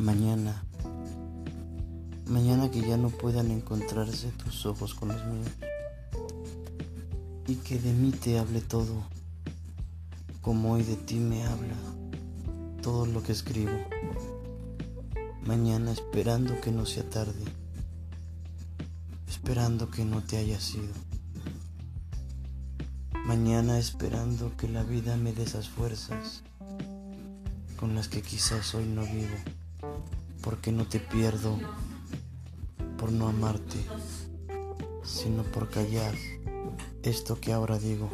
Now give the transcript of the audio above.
Mañana, mañana que ya no puedan encontrarse tus ojos con los míos y que de mí te hable todo, como hoy de ti me habla todo lo que escribo. Mañana esperando que no sea tarde, esperando que no te haya sido. Mañana esperando que la vida me dé esas fuerzas con las que quizás hoy no vivo porque no te pierdo por no amarte, sino por callar esto que ahora digo.